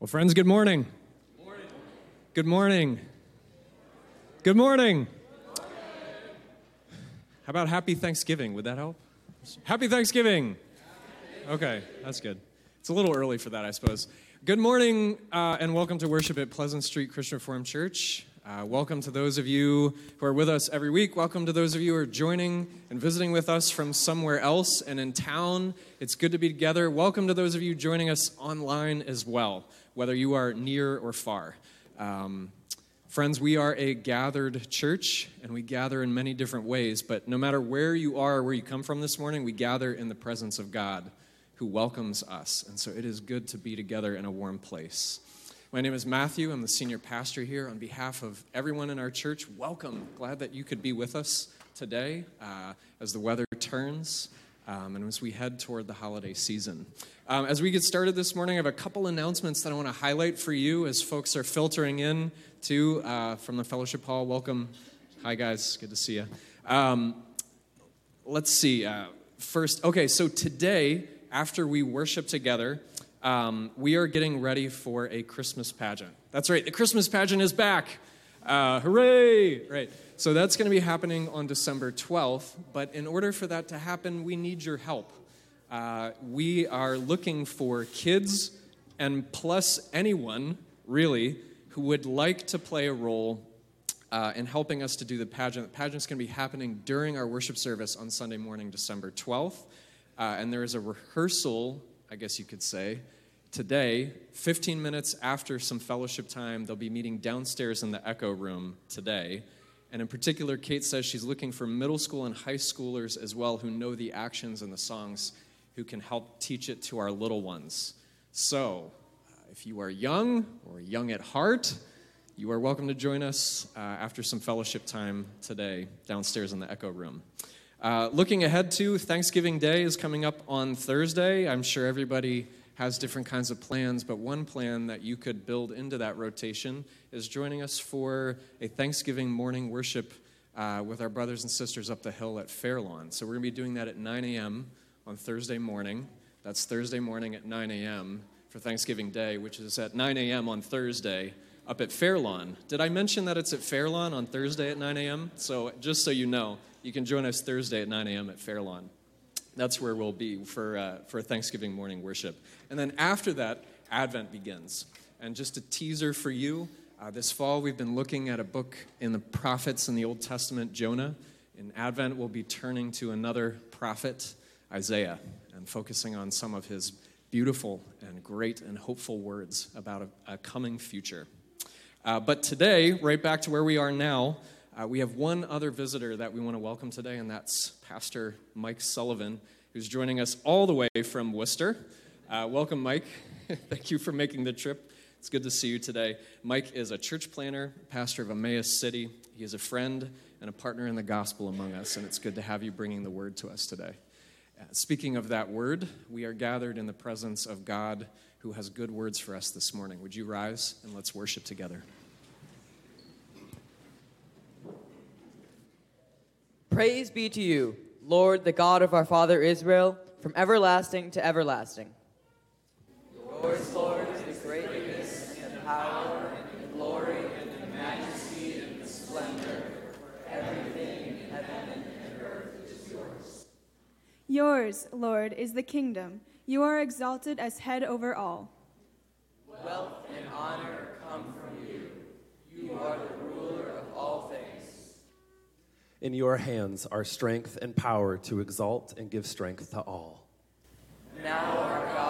Well, friends, good morning. Good morning. Good morning. How about happy Thanksgiving? Would that help? Happy Thanksgiving. Okay, that's good. It's a little early for that, I suppose. Good morning uh, and welcome to worship at Pleasant Street Christian Reformed Church. Uh, welcome to those of you who are with us every week. Welcome to those of you who are joining and visiting with us from somewhere else and in town. It's good to be together. Welcome to those of you joining us online as well, whether you are near or far. Um, friends, we are a gathered church and we gather in many different ways, but no matter where you are, where you come from this morning, we gather in the presence of God who welcomes us. And so it is good to be together in a warm place. My name is Matthew. I'm the senior pastor here. On behalf of everyone in our church, welcome. Glad that you could be with us today uh, as the weather turns um, and as we head toward the holiday season. Um, as we get started this morning, I have a couple announcements that I want to highlight for you as folks are filtering in to uh, from the fellowship hall. Welcome. Hi, guys. Good to see you. Um, let's see. Uh, first, okay, so today, after we worship together, um, we are getting ready for a Christmas pageant. That's right, the Christmas pageant is back. Uh, hooray! Right. So that's going to be happening on December 12th. But in order for that to happen, we need your help. Uh, we are looking for kids and plus anyone, really, who would like to play a role uh, in helping us to do the pageant. The pageant's going to be happening during our worship service on Sunday morning, December 12th. Uh, and there is a rehearsal I guess you could say. Today, 15 minutes after some fellowship time, they'll be meeting downstairs in the Echo Room today. And in particular, Kate says she's looking for middle school and high schoolers as well who know the actions and the songs who can help teach it to our little ones. So, uh, if you are young or young at heart, you are welcome to join us uh, after some fellowship time today downstairs in the Echo Room. Uh, looking ahead to Thanksgiving Day is coming up on Thursday. I'm sure everybody has different kinds of plans, but one plan that you could build into that rotation is joining us for a Thanksgiving morning worship uh, with our brothers and sisters up the hill at Fairlawn. So we're going to be doing that at 9 a.m. on Thursday morning. That's Thursday morning at 9 a.m. for Thanksgiving Day, which is at 9 a.m. on Thursday up at Fairlawn. Did I mention that it's at Fairlawn on Thursday at 9 a.m.? So just so you know, you can join us Thursday at 9 a.m. at Fairlawn. That's where we'll be for, uh, for Thanksgiving morning worship. And then after that, Advent begins. And just a teaser for you uh, this fall, we've been looking at a book in the prophets in the Old Testament, Jonah. In Advent, we'll be turning to another prophet, Isaiah, and focusing on some of his beautiful and great and hopeful words about a, a coming future. Uh, but today, right back to where we are now, uh, we have one other visitor that we want to welcome today, and that's Pastor Mike Sullivan, who's joining us all the way from Worcester. Uh, welcome, Mike. Thank you for making the trip. It's good to see you today. Mike is a church planter, pastor of Emmaus City. He is a friend and a partner in the gospel among us, and it's good to have you bringing the word to us today. Uh, speaking of that word, we are gathered in the presence of God who has good words for us this morning. Would you rise and let's worship together? Praise be to you, Lord, the God of our father Israel, from everlasting to everlasting. Yours, Lord, is the greatness and power and glory and the majesty and the splendor. Everything in heaven and earth is yours. Yours, Lord, is the kingdom. You are exalted as head over all. Wealth and honor come from you. You are the ruler of all things. In your hands are strength and power to exalt and give strength to all. Now, our God,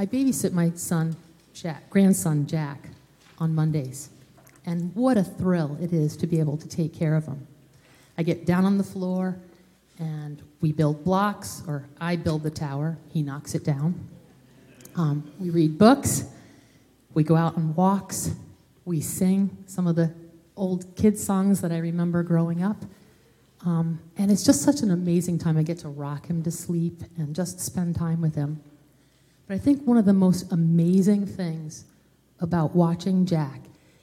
I babysit my son, Jack, grandson Jack, on Mondays. And what a thrill it is to be able to take care of him. I get down on the floor and we build blocks, or I build the tower, he knocks it down. Um, we read books, we go out on walks, we sing some of the old kids' songs that I remember growing up. Um, and it's just such an amazing time. I get to rock him to sleep and just spend time with him. But I think one of the most amazing things about watching Jack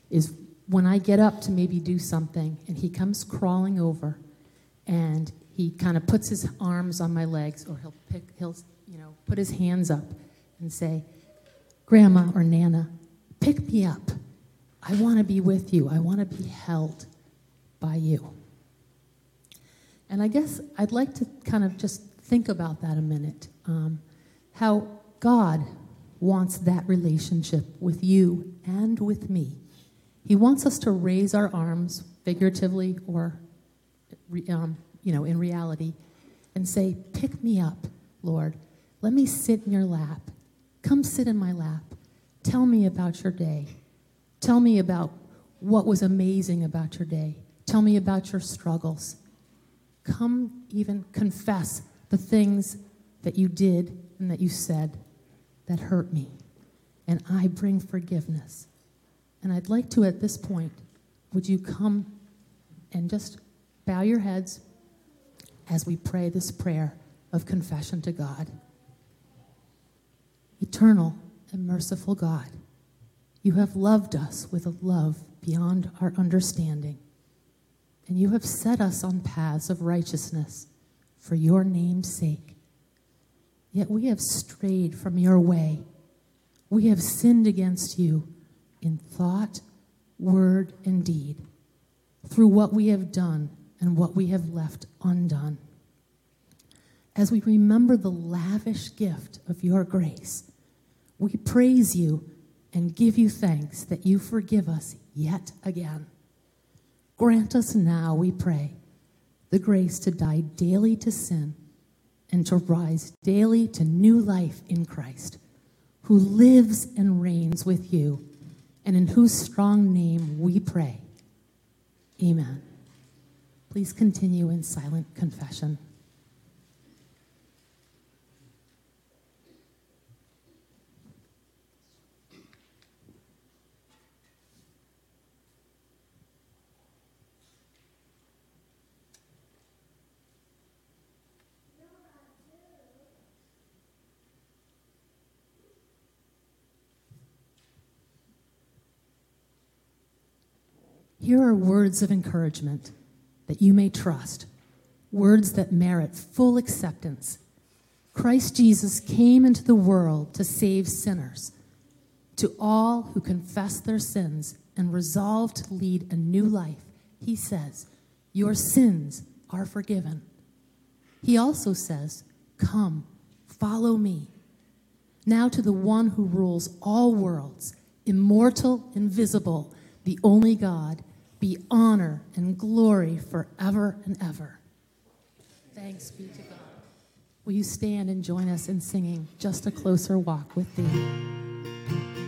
is when I get up to maybe do something and he comes crawling over and he kind of puts his arms on my legs or he'll pick he'll you know put his hands up and say grandma or nana pick me up. I want to be with you. I want to be held by you. And i guess i'd like to kind of just think about that a minute um, how god wants that relationship with you and with me he wants us to raise our arms figuratively or um, you know, in reality, and say, Pick me up, Lord. Let me sit in your lap. Come sit in my lap. Tell me about your day. Tell me about what was amazing about your day. Tell me about your struggles. Come even confess the things that you did and that you said that hurt me. And I bring forgiveness. And I'd like to, at this point, would you come and just bow your heads as we pray this prayer of confession to God. Eternal and merciful God, you have loved us with a love beyond our understanding, and you have set us on paths of righteousness for your name's sake. Yet we have strayed from your way. We have sinned against you in thought, word, and deed through what we have done and what we have left undone. As we remember the lavish gift of your grace, we praise you and give you thanks that you forgive us yet again. Grant us now, we pray, the grace to die daily to sin and to rise daily to new life in Christ, who lives and reigns with you, and in whose strong name we pray. Amen. Please continue in silent confession. Here are words of encouragement that you may trust, words that merit full acceptance. Christ Jesus came into the world to save sinners. To all who confess their sins and resolve to lead a new life, he says, Your sins are forgiven. He also says, Come, follow me. Now to the one who rules all worlds, immortal, invisible, the only God be honor and glory forever and ever. Thanks be to God. Will you stand and join us in singing Just a Closer Walk with Thee?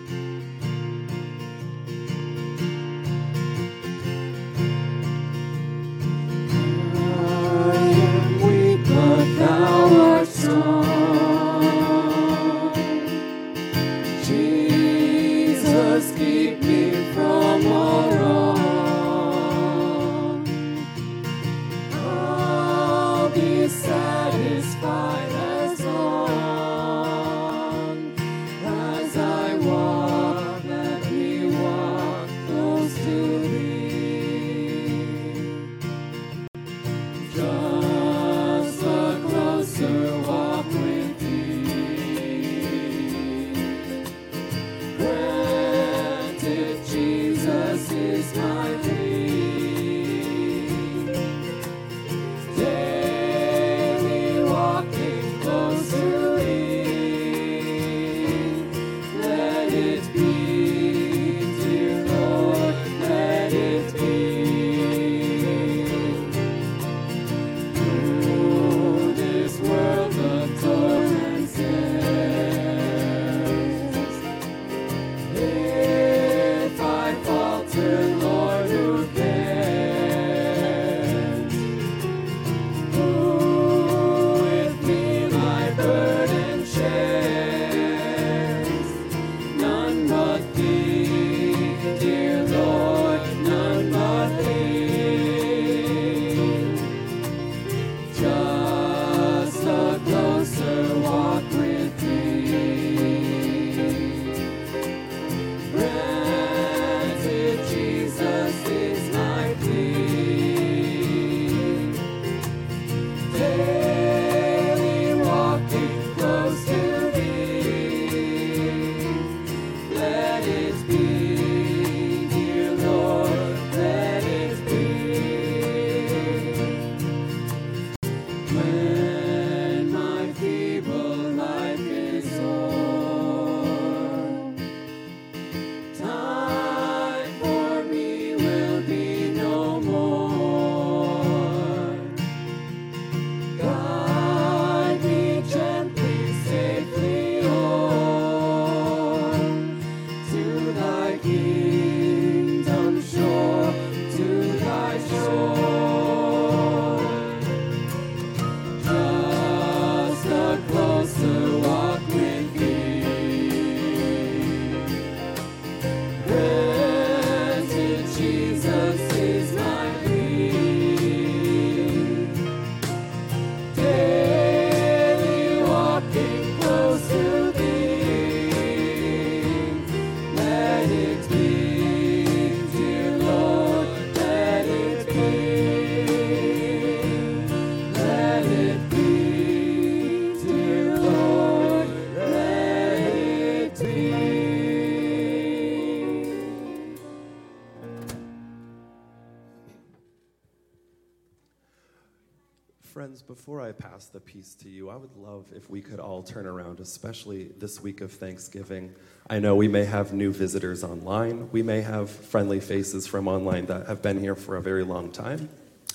Friends, before I pass the peace to you, I would love if we could all turn around, especially this week of Thanksgiving. I know we may have new visitors online, we may have friendly faces from online that have been here for a very long time,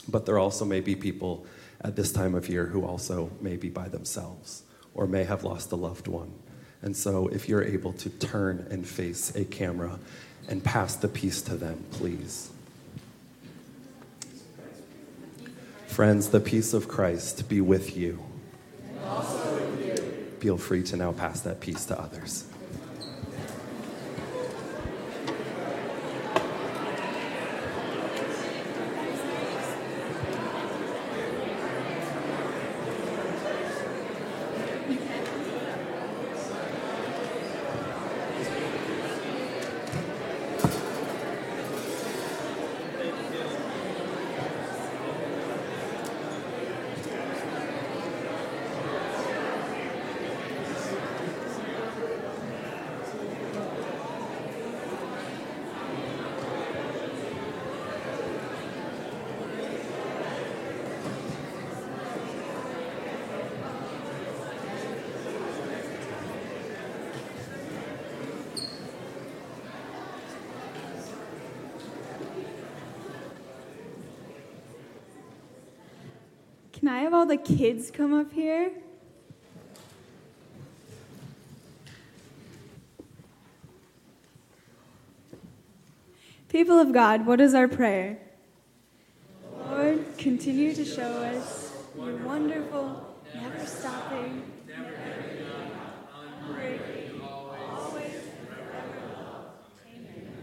but there also may be people at this time of year who also may be by themselves or may have lost a loved one. And so, if you're able to turn and face a camera and pass the peace to them, please. Friends, the peace of Christ be with you. With you. Feel free to now pass that peace to others. I have all the kids come up here? People of God, what is our prayer? Lord, continue to show us your wonderful, never stopping, unbreaking, always, forever love. Amen.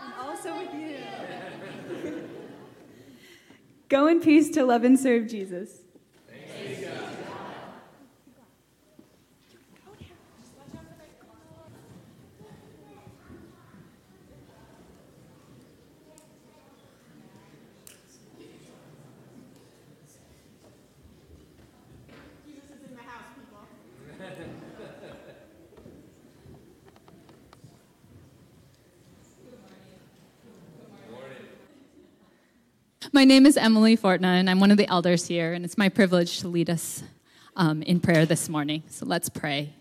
And also with you. Go in peace to love and serve Jesus. My name is Emily Fortna, and I'm one of the elders here, and it's my privilege to lead us um, in prayer this morning. So let's pray.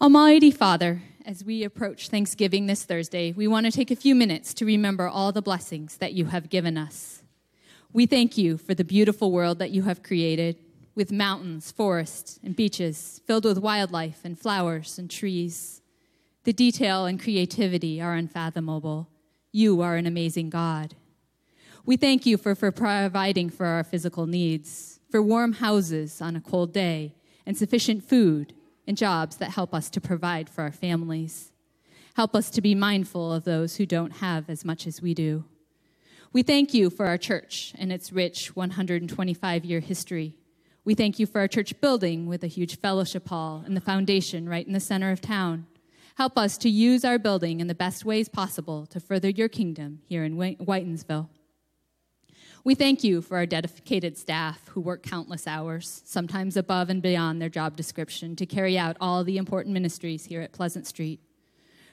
Almighty Father, as we approach Thanksgiving this Thursday, we want to take a few minutes to remember all the blessings that you have given us. We thank you for the beautiful world that you have created, with mountains, forests, and beaches filled with wildlife and flowers and trees. The detail and creativity are unfathomable. You are an amazing God. We thank you for, for providing for our physical needs, for warm houses on a cold day, and sufficient food and jobs that help us to provide for our families. Help us to be mindful of those who don't have as much as we do. We thank you for our church and its rich 125 year history. We thank you for our church building with a huge fellowship hall and the foundation right in the center of town. Help us to use our building in the best ways possible to further your kingdom here in Whitinsville. We thank you for our dedicated staff who work countless hours, sometimes above and beyond their job description, to carry out all the important ministries here at Pleasant Street.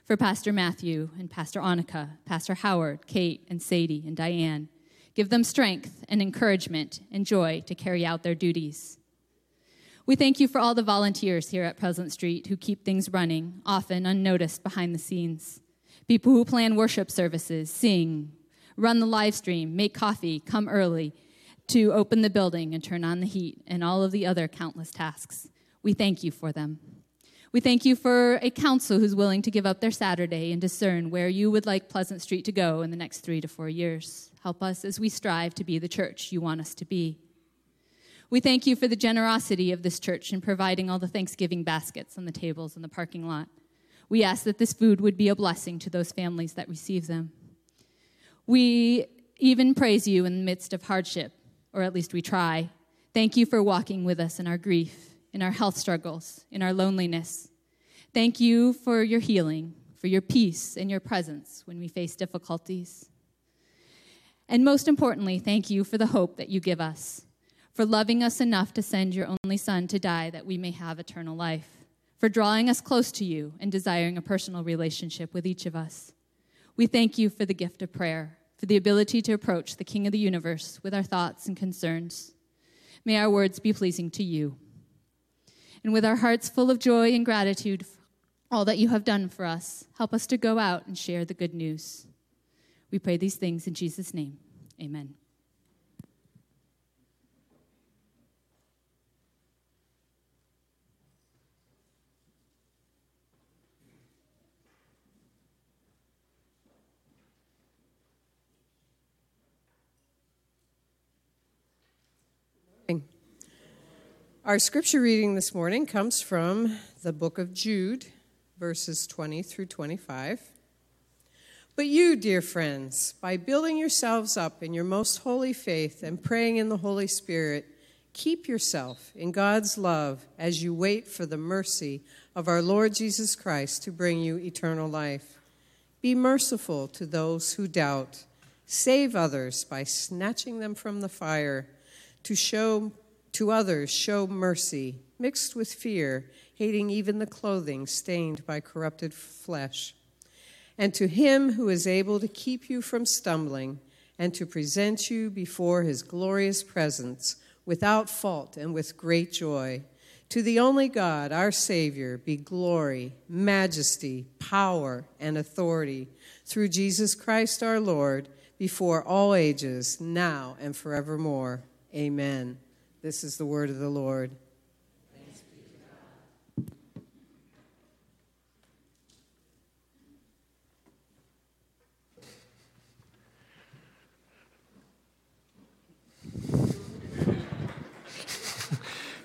For Pastor Matthew and Pastor Annika, Pastor Howard, Kate, and Sadie, and Diane, give them strength and encouragement and joy to carry out their duties. We thank you for all the volunteers here at Pleasant Street who keep things running, often unnoticed behind the scenes. People who plan worship services, sing, run the live stream, make coffee, come early to open the building and turn on the heat, and all of the other countless tasks. We thank you for them. We thank you for a council who's willing to give up their Saturday and discern where you would like Pleasant Street to go in the next three to four years. Help us as we strive to be the church you want us to be. We thank you for the generosity of this church in providing all the Thanksgiving baskets on the tables in the parking lot. We ask that this food would be a blessing to those families that receive them. We even praise you in the midst of hardship, or at least we try. Thank you for walking with us in our grief, in our health struggles, in our loneliness. Thank you for your healing, for your peace and your presence when we face difficulties. And most importantly, thank you for the hope that you give us, for loving us enough to send your only Son to die that we may have eternal life, for drawing us close to you and desiring a personal relationship with each of us. We thank you for the gift of prayer, for the ability to approach the King of the universe with our thoughts and concerns. May our words be pleasing to you. And with our hearts full of joy and gratitude for all that you have done for us, help us to go out and share the good news. We pray these things in Jesus' name. Amen. Our scripture reading this morning comes from the book of Jude, verses 20 through 25. But you, dear friends, by building yourselves up in your most holy faith and praying in the Holy Spirit, keep yourself in God's love as you wait for the mercy of our Lord Jesus Christ to bring you eternal life. Be merciful to those who doubt. Save others by snatching them from the fire. To show to others, show mercy, mixed with fear, hating even the clothing stained by corrupted flesh. And to him who is able to keep you from stumbling and to present you before his glorious presence without fault and with great joy. To the only God, our Savior, be glory, majesty, power, and authority through Jesus Christ our Lord, before all ages, now and forevermore. Amen. This is the word of the Lord.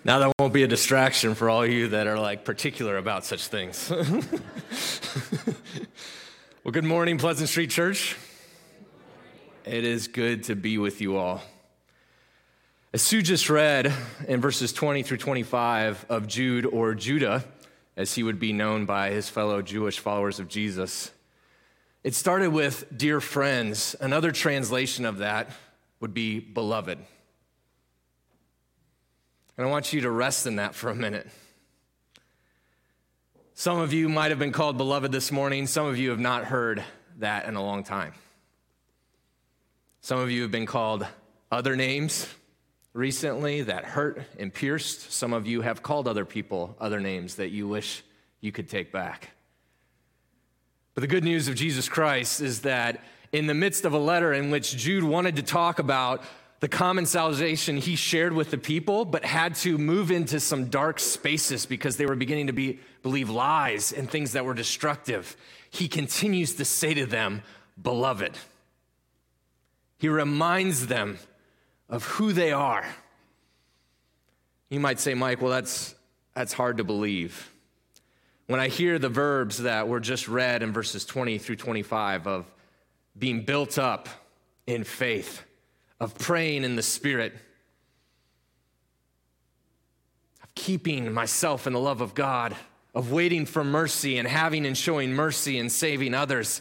Now that won't be a distraction for all you that are like particular about such things. well, good morning, Pleasant Street Church. It is good to be with you all. As Sue just read in verses 20 through 25 of Jude or Judah, as he would be known by his fellow Jewish followers of Jesus, it started with dear friends. Another translation of that would be beloved. And I want you to rest in that for a minute. Some of you might have been called beloved this morning. Some of you have not heard that in a long time. Some of you have been called other names recently that hurt and pierced. Some of you have called other people other names that you wish you could take back. But the good news of Jesus Christ is that in the midst of a letter in which Jude wanted to talk about the common salvation he shared with the people, but had to move into some dark spaces because they were beginning to be, believe lies and things that were destructive. He continues to say to them, Beloved. He reminds them of who they are. You might say, Mike, well, that's, that's hard to believe. When I hear the verbs that were just read in verses 20 through 25 of being built up in faith, of praying in the Spirit, of keeping myself in the love of God, of waiting for mercy and having and showing mercy and saving others.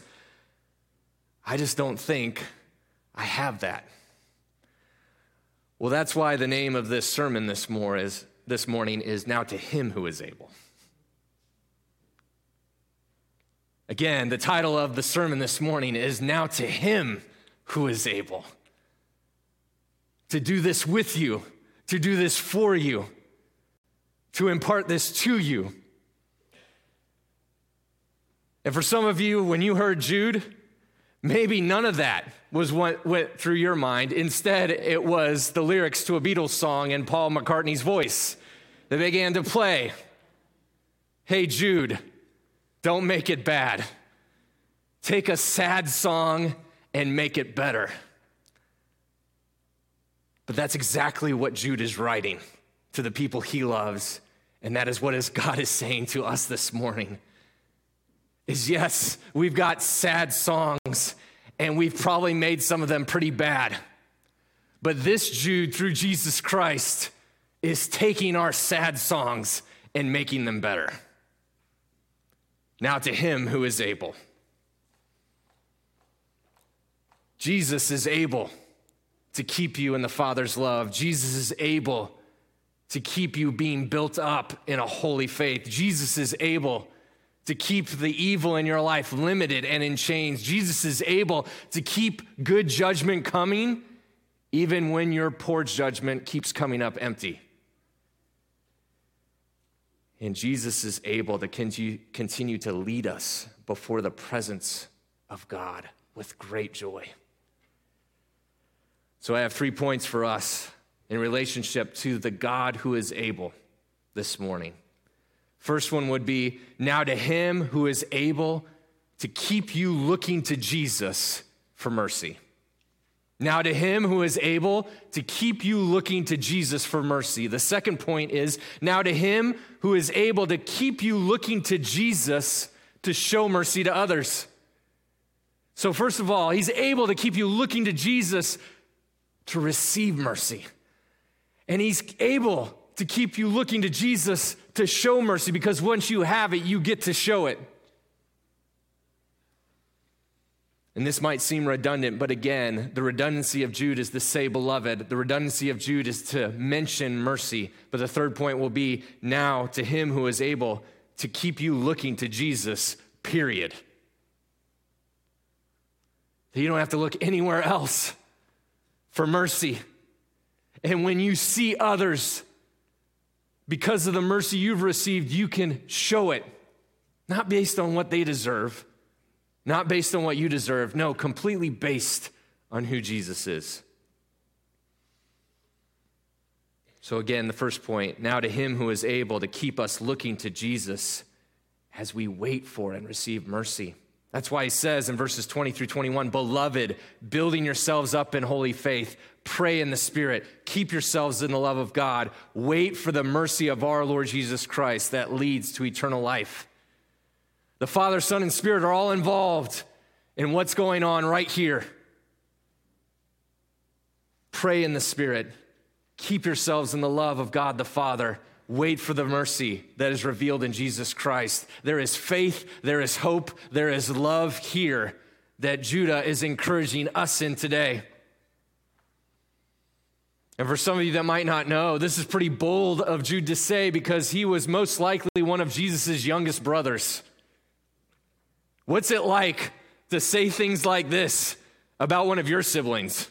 I just don't think I have that. Well, that's why the name of this sermon this, more is, this morning is Now to Him Who is Able. Again, the title of the sermon this morning is Now to Him Who is Able to do this with you, to do this for you, to impart this to you. And for some of you, when you heard Jude, maybe none of that was what went through your mind. Instead, it was the lyrics to a Beatles song in Paul McCartney's voice that began to play. Hey, Jude, don't make it bad. Take a sad song and make it better. But that's exactly what Jude is writing to the people he loves. And that is what God is saying to us this morning. Is yes, we've got sad songs and we've probably made some of them pretty bad. But this Jude, through Jesus Christ, is taking our sad songs and making them better. Now to him who is able. Jesus is able to keep you in the Father's love. Jesus is able to keep you being built up in a holy faith. Jesus is able to keep the evil in your life limited and in chains. Jesus is able to keep good judgment coming even when your poor judgment keeps coming up empty. And Jesus is able to continue to lead us before the presence of God with great joy. So I have three points for us in relationship to the God who is able this morning. First one would be now to him who is able to keep you looking to Jesus for mercy. Now, to him who is able to keep you looking to Jesus for mercy. The second point is now to him who is able to keep you looking to Jesus to show mercy to others. So, first of all, he's able to keep you looking to Jesus to receive mercy. And he's able to keep you looking to Jesus to show mercy because once you have it, you get to show it. And this might seem redundant, but again, the redundancy of Jude is to say, beloved. The redundancy of Jude is to mention mercy. But the third point will be now to him who is able to keep you looking to Jesus, period. You don't have to look anywhere else for mercy. And when you see others, because of the mercy you've received, you can show it, not based on what they deserve not based on what you deserve. No, completely based on who Jesus is. So, again, the first point now to him who is able to keep us looking to Jesus as we wait for and receive mercy. That's why he says in verses 20 through 21 Beloved, building yourselves up in holy faith, pray in the Spirit, keep yourselves in the love of God, wait for the mercy of our Lord Jesus Christ that leads to eternal life. The Father, Son, and Spirit are all involved in what's going on right here. Pray in the Spirit. Keep yourselves in the love of God the Father. Wait for the mercy that is revealed in Jesus Christ. There is faith, there is hope, there is love here that Judah is encouraging us in today. And for some of you that might not know, this is pretty bold of Jude to say because he was most likely one of Jesus' youngest brothers. What's it like to say things like this about one of your siblings?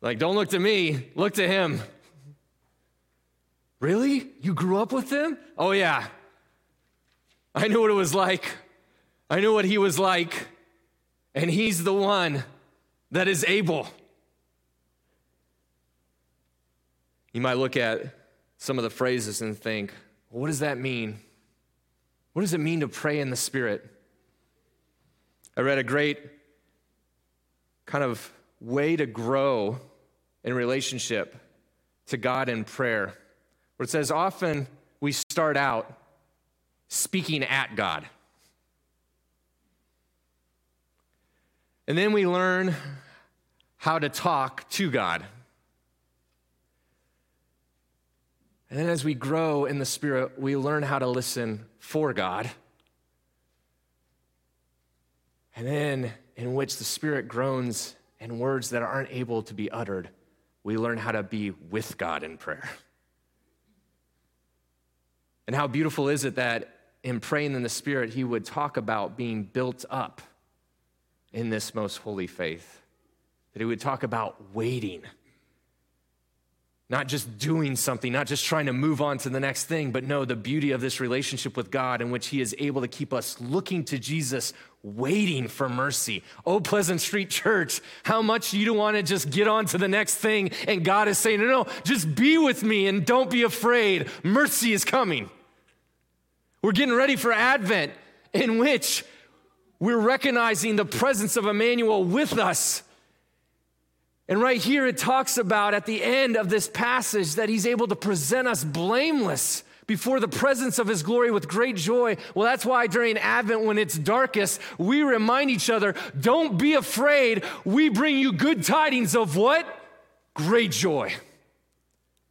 Like, don't look to me, look to him. Really? You grew up with him? Oh, yeah. I knew what it was like. I knew what he was like. And he's the one that is able. You might look at some of the phrases and think, what does that mean? What does it mean to pray in the Spirit? I read a great kind of way to grow in relationship to God in prayer, where it says often we start out speaking at God. And then we learn how to talk to God. And then as we grow in the Spirit, we learn how to listen for God. And then, in which the Spirit groans in words that aren't able to be uttered, we learn how to be with God in prayer. And how beautiful is it that in praying in the Spirit, he would talk about being built up in this most holy faith, that he would talk about waiting not just doing something, not just trying to move on to the next thing, but no, the beauty of this relationship with God in which He is able to keep us looking to Jesus, waiting for mercy. Oh, Pleasant Street Church, how much you don't want to just get on to the next thing, and God is saying, no, no, just be with me and don't be afraid. Mercy is coming. We're getting ready for Advent, in which we're recognizing the presence of Emmanuel with us and right here, it talks about at the end of this passage that he's able to present us blameless before the presence of his glory with great joy. Well, that's why during Advent, when it's darkest, we remind each other don't be afraid. We bring you good tidings of what? Great joy,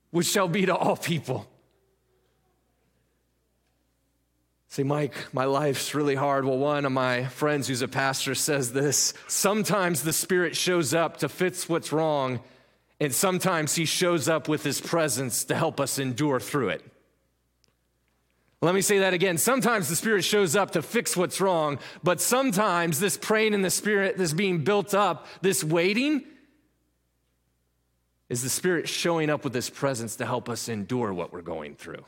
which shall be to all people. Say, Mike, my life's really hard. Well, one of my friends who's a pastor says this sometimes the Spirit shows up to fix what's wrong, and sometimes He shows up with His presence to help us endure through it. Let me say that again. Sometimes the Spirit shows up to fix what's wrong, but sometimes this praying in the Spirit, this being built up, this waiting, is the Spirit showing up with His presence to help us endure what we're going through.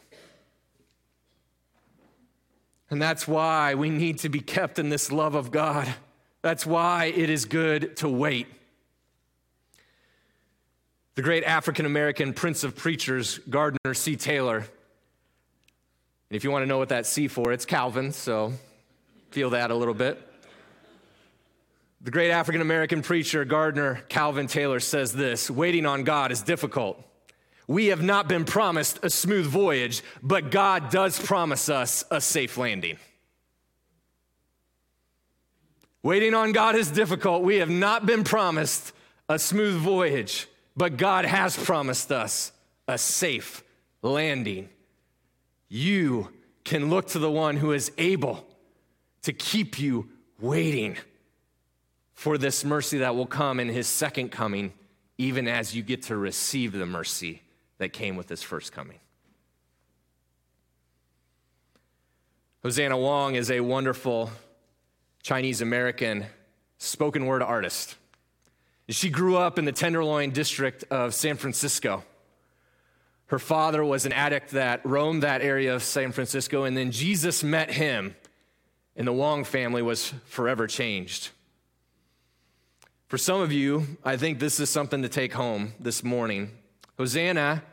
And that's why we need to be kept in this love of God. That's why it is good to wait. The great African American prince of preachers, Gardner C. Taylor. And if you want to know what that's C for, it's Calvin, so feel that a little bit. The great African American preacher, Gardner Calvin Taylor, says this Waiting on God is difficult. We have not been promised a smooth voyage, but God does promise us a safe landing. Waiting on God is difficult. We have not been promised a smooth voyage, but God has promised us a safe landing. You can look to the one who is able to keep you waiting for this mercy that will come in his second coming, even as you get to receive the mercy that came with his first coming. Hosanna Wong is a wonderful Chinese American spoken word artist. She grew up in the Tenderloin district of San Francisco. Her father was an addict that roamed that area of San Francisco, and then Jesus met him, and the Wong family was forever changed. For some of you, I think this is something to take home this morning. Hosanna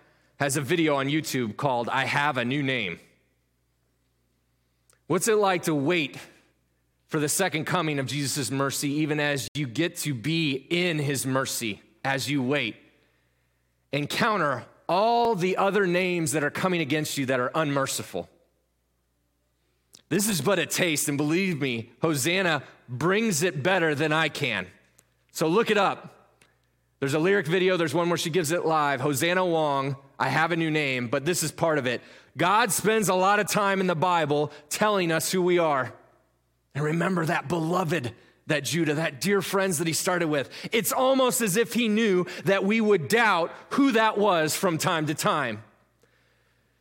has a video on YouTube called I Have a New Name. What's it like to wait for the second coming of Jesus' mercy, even as you get to be in his mercy as you wait? Encounter all the other names that are coming against you that are unmerciful. This is but a taste, and believe me, Hosanna brings it better than I can. So look it up. There's a lyric video, there's one where she gives it live. Hosanna Wong, I have a new name, but this is part of it. God spends a lot of time in the Bible telling us who we are. And remember that beloved that Judah, that dear friends that he started with. It's almost as if he knew that we would doubt who that was from time to time.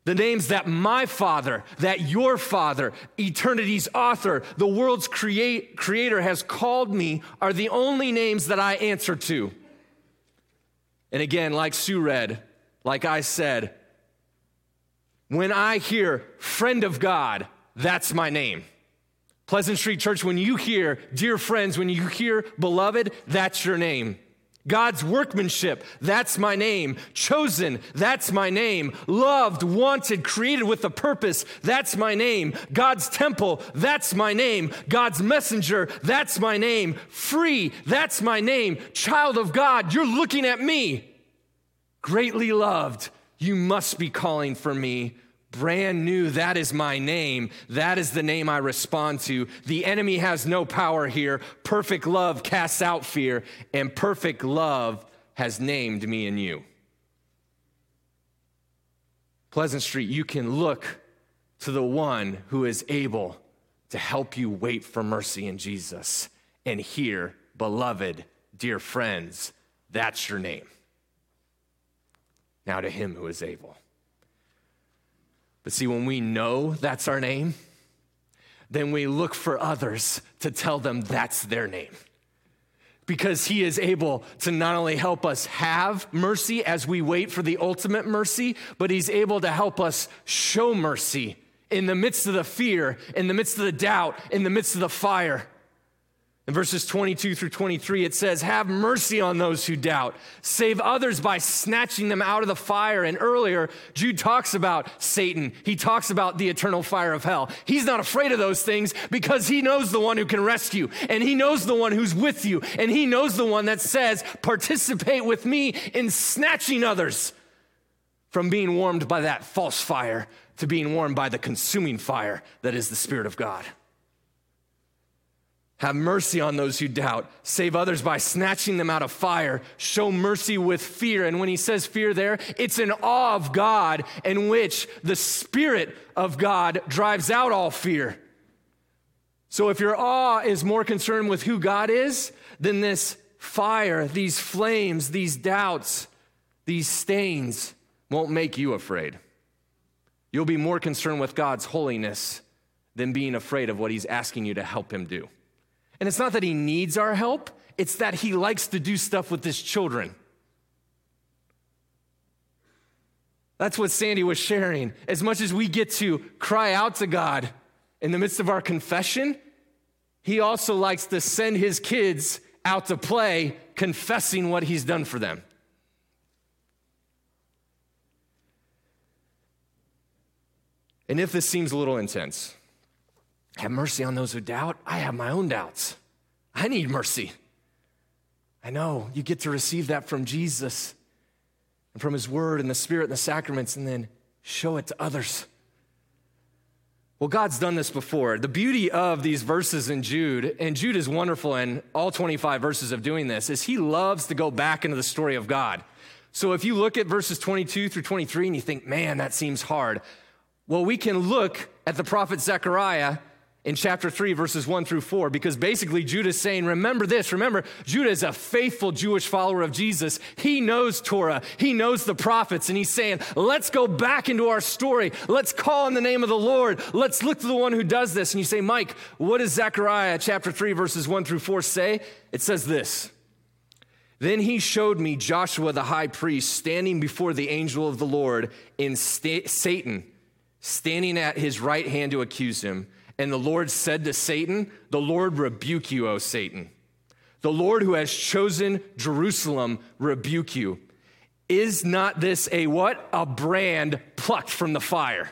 The names that my father, that your father, eternity's author, the world's create, creator has called me are the only names that I answer to. And again, like Sue read, like I said, when I hear friend of God, that's my name. Pleasant Street Church, when you hear dear friends, when you hear beloved, that's your name. God's workmanship, that's my name. Chosen, that's my name. Loved, wanted, created with a purpose, that's my name. God's temple, that's my name. God's messenger, that's my name. Free, that's my name. Child of God, you're looking at me. Greatly loved, you must be calling for me. Brand new, that is my name. That is the name I respond to. The enemy has no power here. Perfect love casts out fear, and perfect love has named me and you. Pleasant Street, you can look to the one who is able to help you wait for mercy in Jesus and hear, beloved, dear friends, that's your name. Now to him who is able. But see, when we know that's our name, then we look for others to tell them that's their name. Because he is able to not only help us have mercy as we wait for the ultimate mercy, but he's able to help us show mercy in the midst of the fear, in the midst of the doubt, in the midst of the fire. In verses 22 through 23, it says, Have mercy on those who doubt. Save others by snatching them out of the fire. And earlier, Jude talks about Satan. He talks about the eternal fire of hell. He's not afraid of those things because he knows the one who can rescue, and he knows the one who's with you, and he knows the one that says, Participate with me in snatching others from being warmed by that false fire to being warmed by the consuming fire that is the Spirit of God. Have mercy on those who doubt. Save others by snatching them out of fire. Show mercy with fear. And when he says fear there, it's an awe of God in which the Spirit of God drives out all fear. So if your awe is more concerned with who God is, then this fire, these flames, these doubts, these stains won't make you afraid. You'll be more concerned with God's holiness than being afraid of what He's asking you to help Him do. And it's not that He needs our help, it's that He likes to do stuff with His children. That's what Sandy was sharing. As much as we get to cry out to God in the midst of our confession, He also likes to send His kids out to play, confessing what He's done for them. And if this seems a little intense, have mercy on those who doubt. I have my own doubts. I need mercy. I know you get to receive that from Jesus and from His Word and the Spirit and the sacraments, and then show it to others. Well, God's done this before. The beauty of these verses in Jude, and Jude is wonderful in all 25 verses of doing this, is he loves to go back into the story of God. So if you look at verses 22 through 23 and you think, man, that seems hard, well, we can look at the prophet Zechariah in chapter 3, verses 1 through 4, because basically Judah is saying, Remember this. Remember, Judah is a faithful Jewish follower of Jesus. He knows Torah, he knows the prophets, and he's saying, Let's go back into our story. Let's call on the name of the Lord. Let's look to the one who does this. And you say, Mike, what does Zechariah chapter 3, verses 1 through 4 say? It says this. Then he showed me Joshua the high priest standing before the angel of the Lord in sta- Satan standing at his right hand to accuse him. And the Lord said to Satan, The Lord rebuke you, O Satan. The Lord who has chosen Jerusalem rebuke you. Is not this a what? A brand plucked from the fire.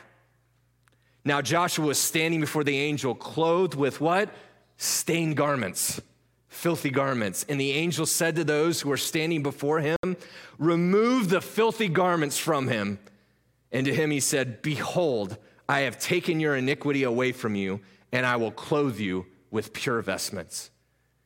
Now Joshua was standing before the angel, clothed with what? Stained garments, filthy garments. And the angel said to those who were standing before him, Remove the filthy garments from him. And to him he said, Behold, I have taken your iniquity away from you, and I will clothe you with pure vestments.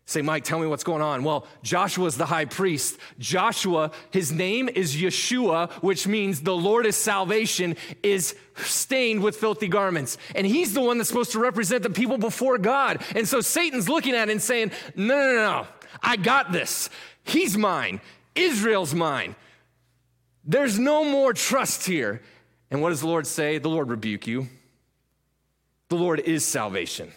Say, Mike, tell me what's going on. Well, Joshua is the high priest. Joshua, his name is Yeshua, which means the Lord is salvation, is stained with filthy garments. And he's the one that's supposed to represent the people before God. And so Satan's looking at it and saying, No, no, no, no. I got this. He's mine. Israel's mine. There's no more trust here. And what does the Lord say? The Lord rebuke you. The Lord is salvation.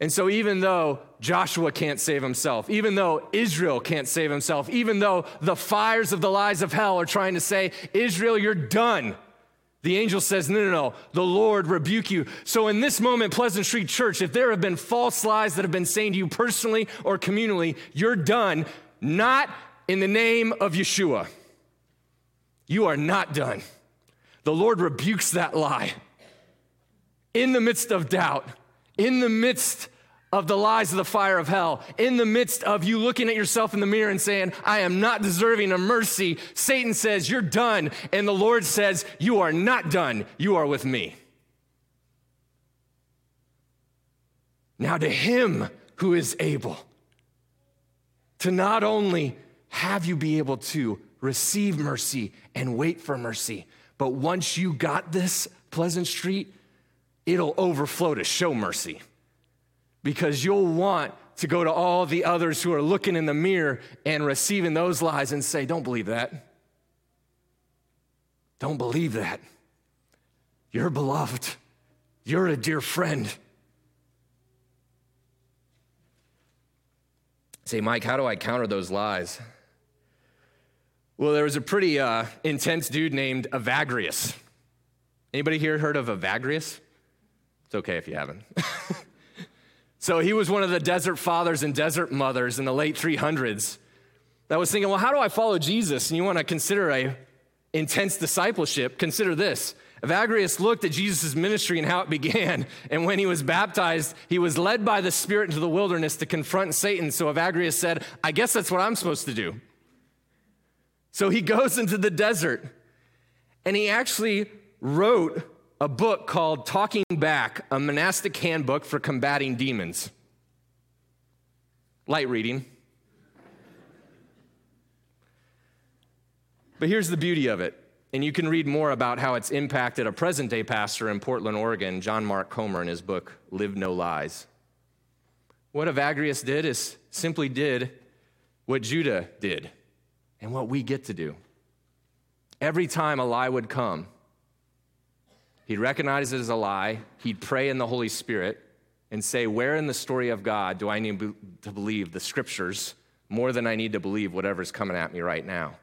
And so, even though Joshua can't save himself, even though Israel can't save himself, even though the fires of the lies of hell are trying to say, Israel, you're done, the angel says, No, no, no, the Lord rebuke you. So, in this moment, Pleasant Street Church, if there have been false lies that have been saying to you personally or communally, you're done, not in the name of Yeshua. You are not done. The Lord rebukes that lie. In the midst of doubt, in the midst of the lies of the fire of hell, in the midst of you looking at yourself in the mirror and saying, I am not deserving of mercy, Satan says, You're done. And the Lord says, You are not done. You are with me. Now, to him who is able to not only have you be able to receive mercy and wait for mercy. But once you got this, Pleasant Street, it'll overflow to show mercy because you'll want to go to all the others who are looking in the mirror and receiving those lies and say, Don't believe that. Don't believe that. You're beloved. You're a dear friend. Say, Mike, how do I counter those lies? Well, there was a pretty uh, intense dude named Evagrius. Anybody here heard of Evagrius? It's okay if you haven't. so he was one of the desert fathers and desert mothers in the late 300s that was thinking, well, how do I follow Jesus? And you want to consider a intense discipleship, consider this. Evagrius looked at Jesus' ministry and how it began. And when he was baptized, he was led by the Spirit into the wilderness to confront Satan. So Evagrius said, I guess that's what I'm supposed to do. So he goes into the desert and he actually wrote a book called Talking Back, a monastic handbook for combating demons. Light reading. But here's the beauty of it. And you can read more about how it's impacted a present day pastor in Portland, Oregon, John Mark Comer, in his book, Live No Lies. What Evagrius did is simply did what Judah did and what we get to do. Every time a lie would come, He'd recognize it as a lie. He'd pray in the Holy Spirit and say, Where in the story of God do I need to believe the scriptures more than I need to believe whatever's coming at me right now?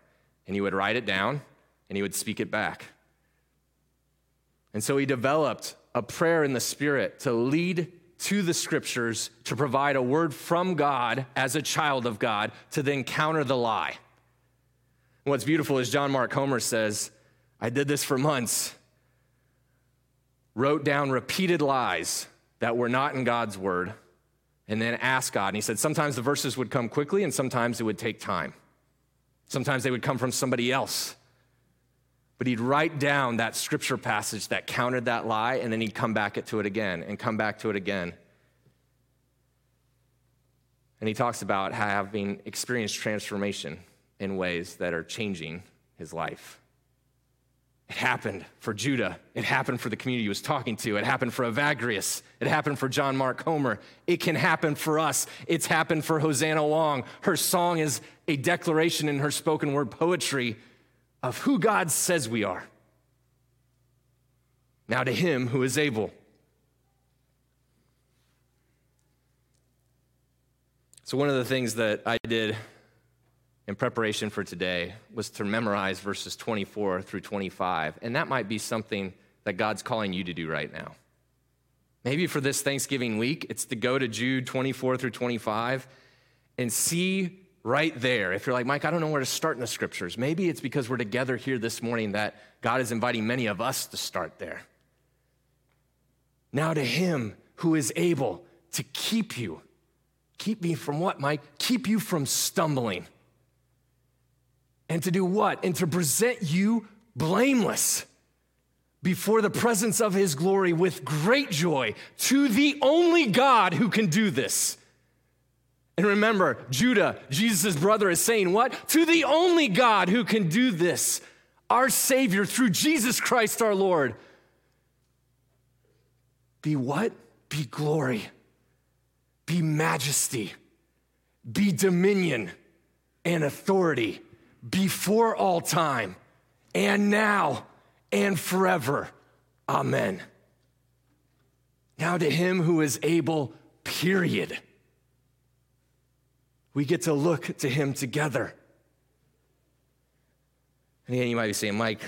And he would write it down and he would speak it back. And so he developed a prayer in the Spirit to lead to the scriptures to provide a word from God as a child of God to then counter the lie. What's beautiful is John Mark Comer says, I did this for months, wrote down repeated lies that were not in God's word, and then asked God. And he said sometimes the verses would come quickly and sometimes it would take time. Sometimes they would come from somebody else. But he'd write down that scripture passage that countered that lie, and then he'd come back to it again and come back to it again. And he talks about having experienced transformation in ways that are changing his life. It happened for Judah. It happened for the community he was talking to. It happened for Evagrius. It happened for John Mark Comer. It can happen for us. It's happened for Hosanna Wong. Her song is a declaration in her spoken word poetry of who God says we are. Now to him who is able. So, one of the things that I did in preparation for today was to memorize verses 24 through 25. And that might be something that God's calling you to do right now. Maybe for this Thanksgiving week, it's to go to Jude 24 through 25 and see right there. If you're like, Mike, I don't know where to start in the scriptures, maybe it's because we're together here this morning that God is inviting many of us to start there. Now, to Him who is able to keep you, keep me from what, Mike? Keep you from stumbling and to do what? And to present you blameless before the presence of his glory with great joy to the only God who can do this. And remember, Judah, Jesus' brother, is saying what? To the only God who can do this, our Savior through Jesus Christ our Lord. Be what? Be glory, be majesty, be dominion and authority before all time, and now, and forever. Amen. Now to him who is able, period. We get to look to him together. And again, you might be saying, Mike,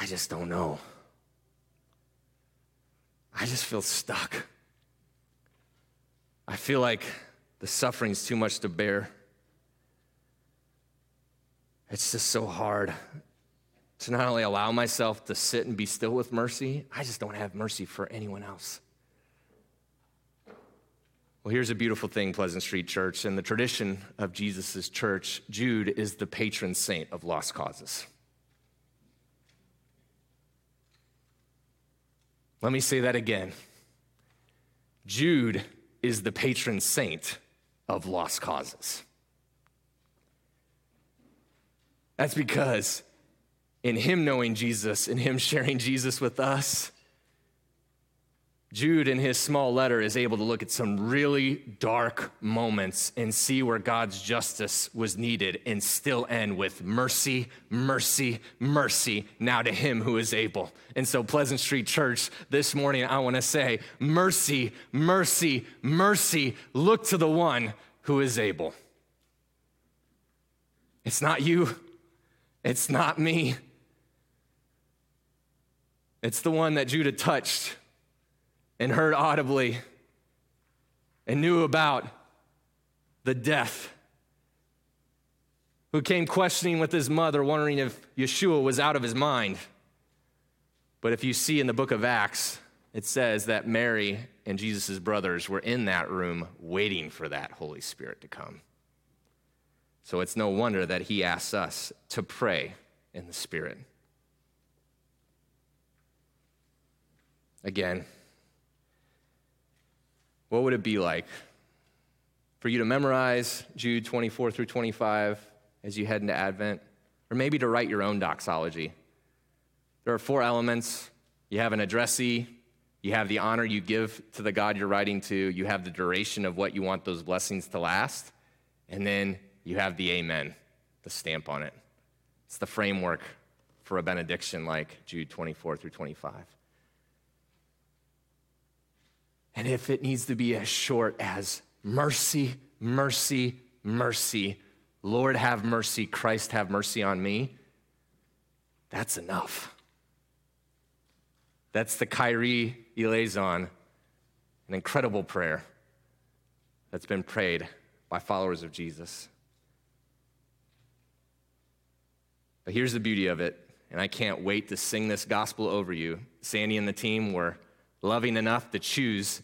I just don't know. I just feel stuck. I feel like the suffering's too much to bear. It's just so hard to not only allow myself to sit and be still with mercy, I just don't have mercy for anyone else. Well, here's a beautiful thing, Pleasant Street Church. In the tradition of Jesus' church, Jude is the patron saint of lost causes. Let me say that again. Jude is the patron saint of lost causes. That's because in him knowing Jesus, in him sharing Jesus with us, Jude, in his small letter, is able to look at some really dark moments and see where God's justice was needed and still end with mercy, mercy, mercy, now to him who is able. And so, Pleasant Street Church, this morning, I want to say, mercy, mercy, mercy, look to the one who is able. It's not you, it's not me. It's the one that Judah touched and heard audibly and knew about the death, who came questioning with his mother, wondering if Yeshua was out of his mind. But if you see in the book of Acts, it says that Mary and Jesus' brothers were in that room waiting for that Holy Spirit to come. So it's no wonder that he asks us to pray in the Spirit. Again, what would it be like for you to memorize Jude 24 through 25 as you head into Advent? Or maybe to write your own doxology? There are four elements you have an addressee, you have the honor you give to the God you're writing to, you have the duration of what you want those blessings to last, and then you have the amen, the stamp on it. It's the framework for a benediction like Jude 24 through 25. And if it needs to be as short as mercy, mercy, mercy, Lord have mercy, Christ have mercy on me, that's enough. That's the Kyrie eleison, an incredible prayer that's been prayed by followers of Jesus. But here's the beauty of it, and I can't wait to sing this gospel over you. Sandy and the team were loving enough to choose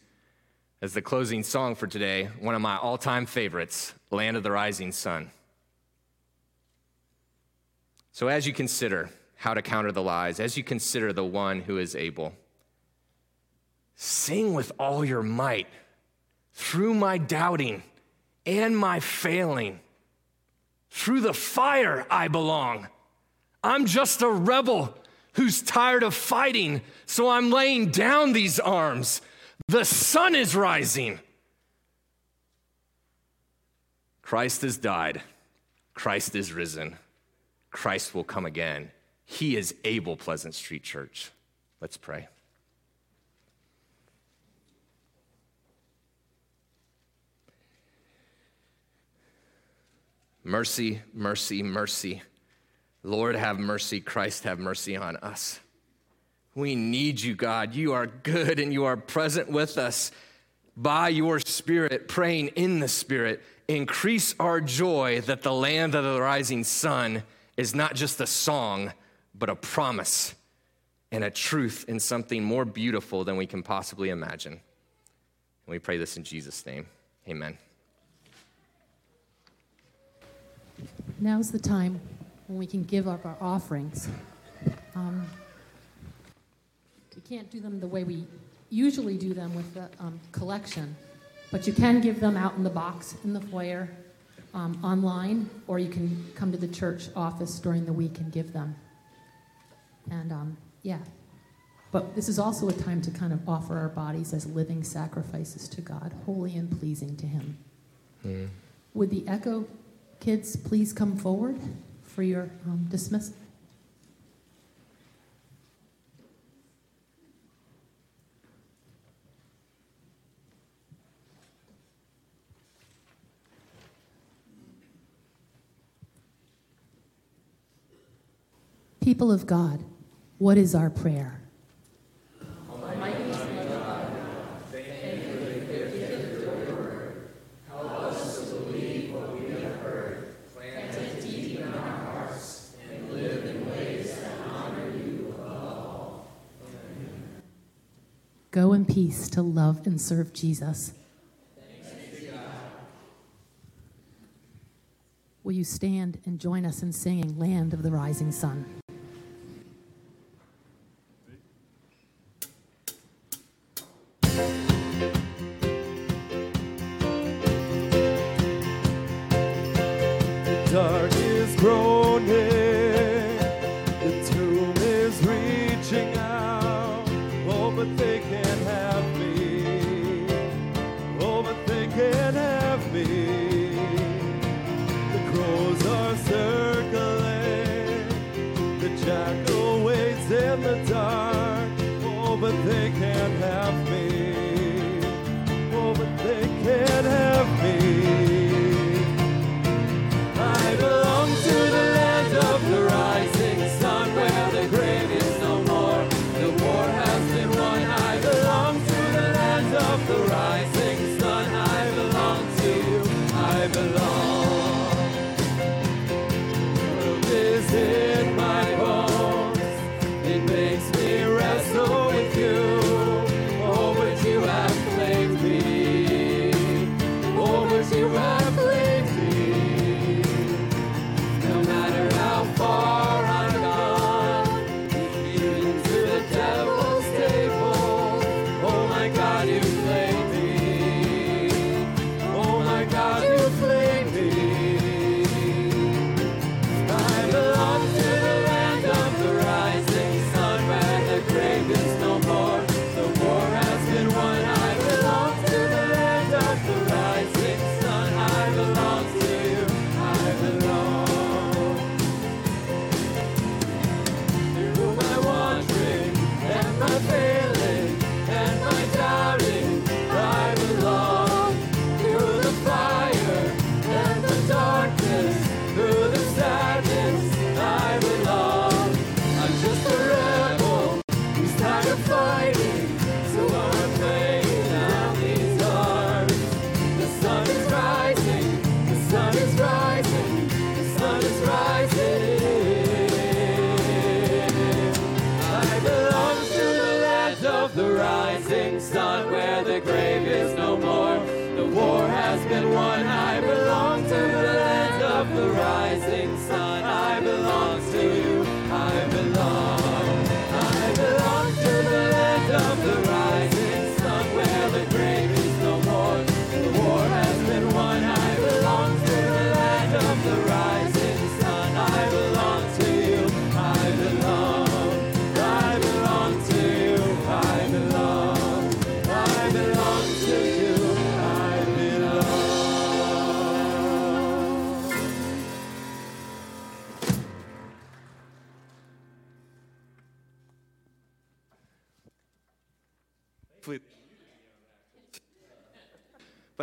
as the closing song for today one of my all time favorites, Land of the Rising Sun. So, as you consider how to counter the lies, as you consider the one who is able, sing with all your might through my doubting and my failing. Through the fire I belong. I'm just a rebel who's tired of fighting, so I'm laying down these arms. The sun is rising. Christ has died. Christ is risen. Christ will come again. He is able, Pleasant Street Church. Let's pray. Mercy, mercy, mercy. Lord, have mercy. Christ, have mercy on us. We need you, God. You are good and you are present with us by your Spirit, praying in the Spirit. Increase our joy that the land of the rising sun is not just a song, but a promise and a truth in something more beautiful than we can possibly imagine. And we pray this in Jesus' name. Amen. Now's the time when we can give up our offerings. Um, we can't do them the way we usually do them with the um, collection, but you can give them out in the box in the foyer, um, online, or you can come to the church office during the week and give them. And um, yeah, but this is also a time to kind of offer our bodies as living sacrifices to God, holy and pleasing to Him. Mm. Would the echo kids please come forward for your um, dismissal? People of God, what is our prayer? Go in peace to love and serve Jesus. Will you stand and join us in singing Land of the Rising Sun?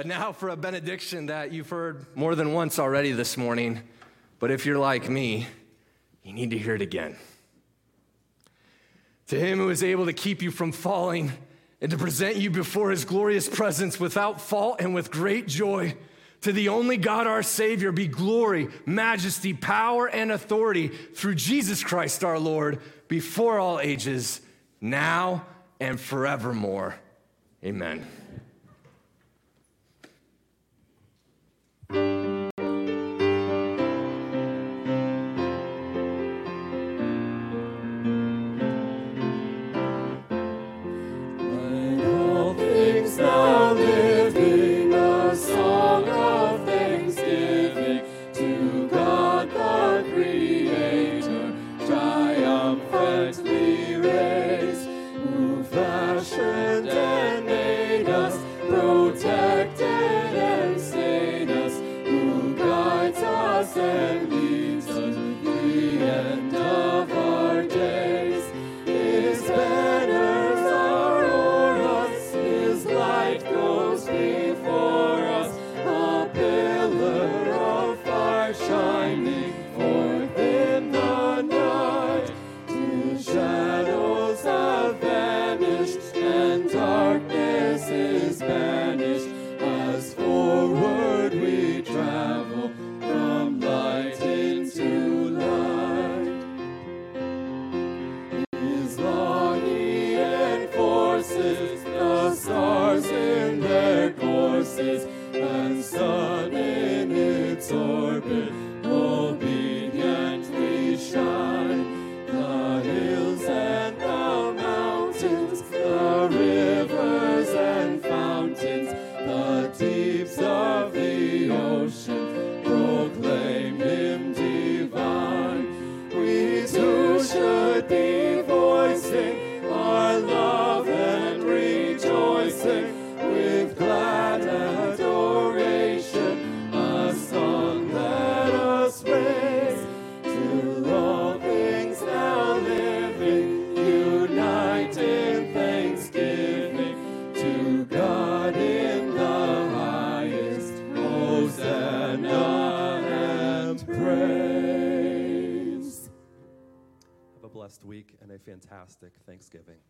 now for a benediction that you've heard more than once already this morning. But if you're like me, you need to hear it again. To him who is able to keep you from falling and to present you before his glorious presence without fault and with great joy. To the only God our Savior be glory, majesty, power, and authority through Jesus Christ our Lord before all ages, now and forevermore. Amen. Thank you. Thanksgiving.